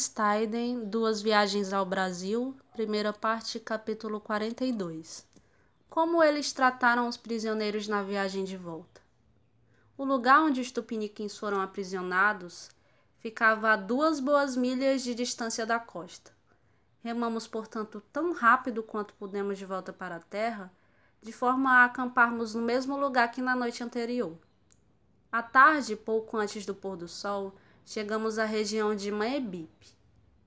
Stuyden, Duas Viagens ao Brasil, primeira parte, capítulo 42. Como eles trataram os prisioneiros na viagem de volta. O lugar onde os tupiniquins foram aprisionados ficava a duas boas milhas de distância da costa. Remamos, portanto, tão rápido quanto pudemos de volta para a terra, de forma a acamparmos no mesmo lugar que na noite anterior. À tarde, pouco antes do pôr do sol, chegamos à região de Maebipe.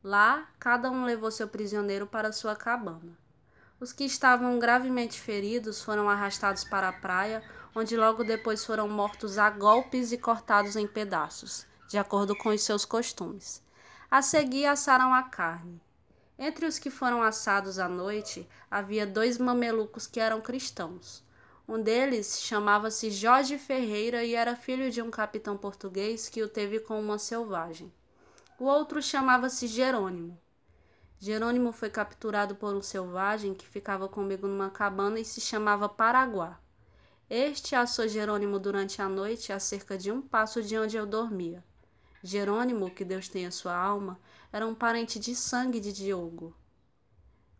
Lá, cada um levou seu prisioneiro para sua cabana. Os que estavam gravemente feridos foram arrastados para a praia, onde logo depois foram mortos a golpes e cortados em pedaços, de acordo com os seus costumes. A seguir, assaram a carne. Entre os que foram assados à noite, havia dois mamelucos que eram cristãos. Um deles chamava-se Jorge Ferreira e era filho de um capitão português que o teve com uma selvagem. O outro chamava-se Jerônimo. Jerônimo foi capturado por um selvagem que ficava comigo numa cabana e se chamava Paraguá. Este assou Jerônimo durante a noite a cerca de um passo de onde eu dormia. Jerônimo, que Deus tenha sua alma, era um parente de sangue de Diogo.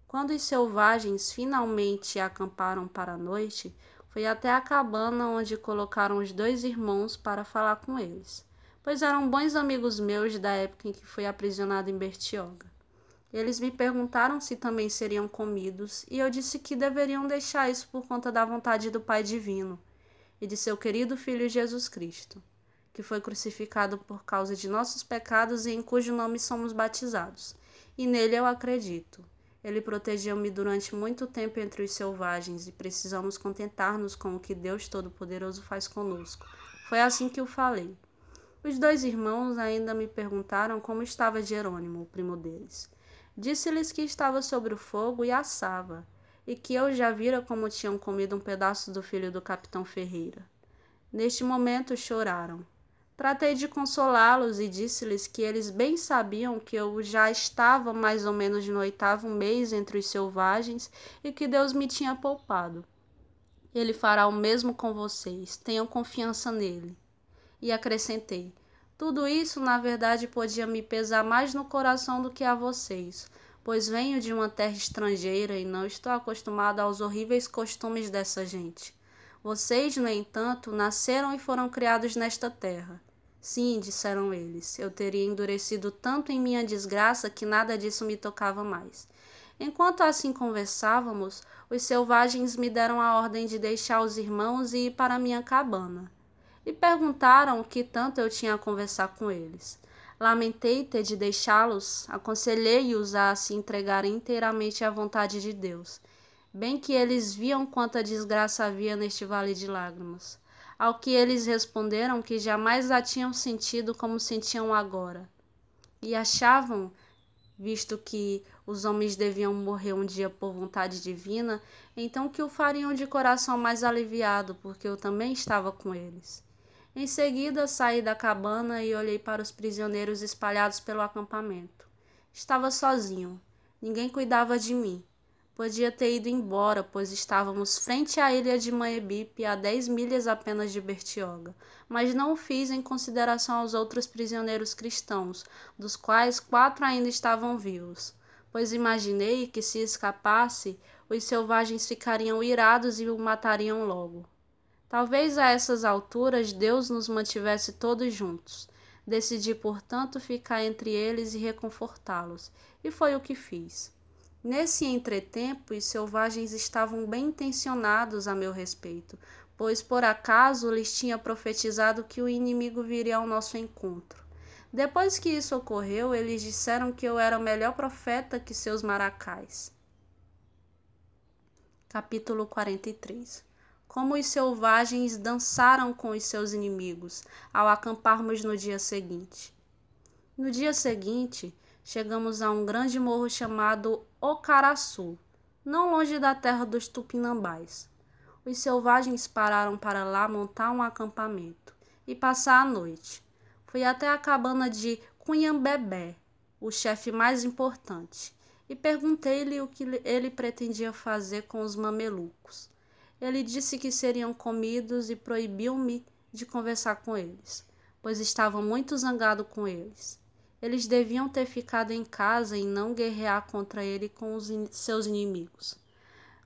Quando os selvagens finalmente acamparam para a noite, foi até a cabana onde colocaram os dois irmãos para falar com eles, pois eram bons amigos meus da época em que fui aprisionado em Bertioga. Eles me perguntaram se também seriam comidos, e eu disse que deveriam deixar isso por conta da vontade do Pai Divino e de seu querido Filho Jesus Cristo, que foi crucificado por causa de nossos pecados e em cujo nome somos batizados. E nele eu acredito. Ele protegeu-me durante muito tempo entre os selvagens e precisamos contentar-nos com o que Deus Todo-Poderoso faz conosco. Foi assim que eu falei. Os dois irmãos ainda me perguntaram como estava Jerônimo, o primo deles. Disse-lhes que estava sobre o fogo e assava, e que eu já vira como tinham comido um pedaço do filho do capitão Ferreira. Neste momento choraram. Tratei de consolá-los e disse-lhes que eles bem sabiam que eu já estava mais ou menos no oitavo mês entre os selvagens e que Deus me tinha poupado. Ele fará o mesmo com vocês, tenham confiança nele. E acrescentei: tudo isso, na verdade, podia me pesar mais no coração do que a vocês, pois venho de uma terra estrangeira e não estou acostumado aos horríveis costumes dessa gente. Vocês, no entanto, nasceram e foram criados nesta terra. Sim, disseram eles, eu teria endurecido tanto em minha desgraça que nada disso me tocava mais. Enquanto assim conversávamos, os selvagens me deram a ordem de deixar os irmãos e ir para minha cabana. E perguntaram o que tanto eu tinha a conversar com eles. Lamentei ter de deixá-los, aconselhei-os a se entregarem inteiramente à vontade de Deus bem que eles viam quanta desgraça havia neste vale de lágrimas. Ao que eles responderam que jamais a tinham sentido como sentiam agora. E achavam, visto que os homens deviam morrer um dia por vontade divina, então que o fariam de coração mais aliviado, porque eu também estava com eles. Em seguida saí da cabana e olhei para os prisioneiros espalhados pelo acampamento. Estava sozinho. Ninguém cuidava de mim. Podia ter ido embora, pois estávamos frente à ilha de Maebipe, a dez milhas apenas de Bertioga, mas não o fiz em consideração aos outros prisioneiros cristãos, dos quais quatro ainda estavam vivos, pois imaginei que se escapasse, os selvagens ficariam irados e o matariam logo. Talvez a essas alturas Deus nos mantivesse todos juntos. Decidi, portanto, ficar entre eles e reconfortá-los, e foi o que fiz. Nesse entretempo, os selvagens estavam bem intencionados a meu respeito, pois por acaso lhes tinha profetizado que o inimigo viria ao nosso encontro. Depois que isso ocorreu, eles disseram que eu era o melhor profeta que seus maracais. Capítulo 43 Como os selvagens dançaram com os seus inimigos ao acamparmos no dia seguinte. No dia seguinte, chegamos a um grande morro chamado Ocaraçu, não longe da terra dos Tupinambás. Os selvagens pararam para lá montar um acampamento e passar a noite. Fui até a cabana de Cunhambebé, o chefe mais importante, e perguntei-lhe o que ele pretendia fazer com os mamelucos. Ele disse que seriam comidos e proibiu-me de conversar com eles, pois estava muito zangado com eles. Eles deviam ter ficado em casa e não guerrear contra ele com os in seus inimigos.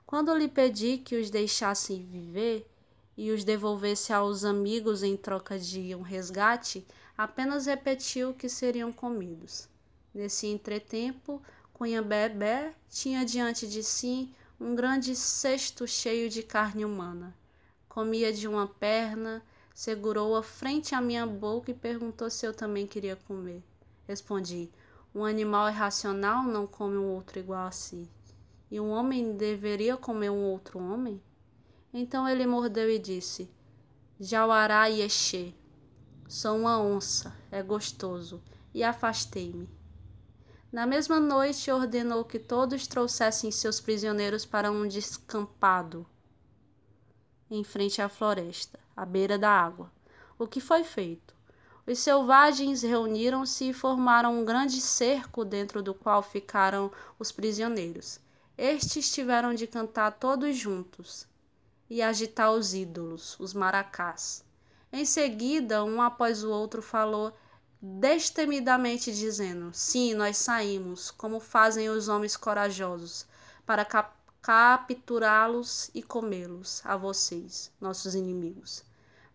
Quando lhe pedi que os deixasse viver e os devolvesse aos amigos em troca de um resgate, apenas repetiu que seriam comidos. Nesse entretempo, Cunha Bebé tinha diante de si um grande cesto cheio de carne humana. Comia de uma perna, segurou-a frente à minha boca e perguntou se eu também queria comer. Respondi: Um animal irracional não come um outro igual a si. E um homem deveria comer um outro homem? Então ele mordeu e disse: Jauará Yexê, sou uma onça, é gostoso, e afastei-me. Na mesma noite ordenou que todos trouxessem seus prisioneiros para um descampado em frente à floresta, à beira da água. O que foi feito? Os selvagens reuniram-se e formaram um grande cerco dentro do qual ficaram os prisioneiros. Estes tiveram de cantar todos juntos e agitar os ídolos, os maracás. Em seguida, um após o outro falou destemidamente, dizendo: Sim, nós saímos, como fazem os homens corajosos, para cap capturá-los e comê-los, a vocês, nossos inimigos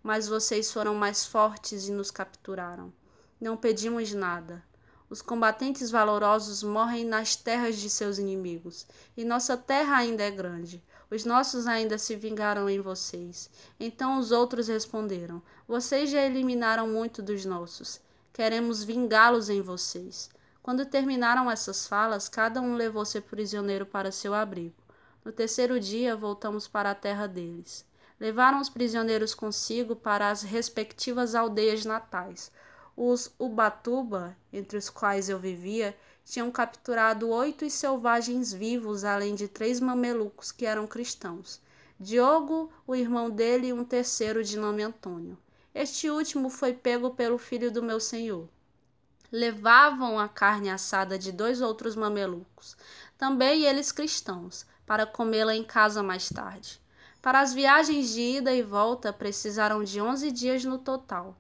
mas vocês foram mais fortes e nos capturaram. Não pedimos nada. Os combatentes valorosos morrem nas terras de seus inimigos, e nossa terra ainda é grande. Os nossos ainda se vingaram em vocês. Então os outros responderam: Vocês já eliminaram muito dos nossos. Queremos vingá-los em vocês. Quando terminaram essas falas, cada um levou seu prisioneiro para seu abrigo. No terceiro dia, voltamos para a terra deles levaram os prisioneiros consigo para as respectivas aldeias natais. Os Ubatuba, entre os quais eu vivia, tinham capturado oito selvagens vivos, além de três mamelucos que eram cristãos. Diogo, o irmão dele e um terceiro de nome Antônio. Este último foi pego pelo filho do meu senhor. Levavam a carne assada de dois outros mamelucos, também eles cristãos, para comê-la em casa mais tarde. Para as viagens de ida e volta precisaram de onze dias no total.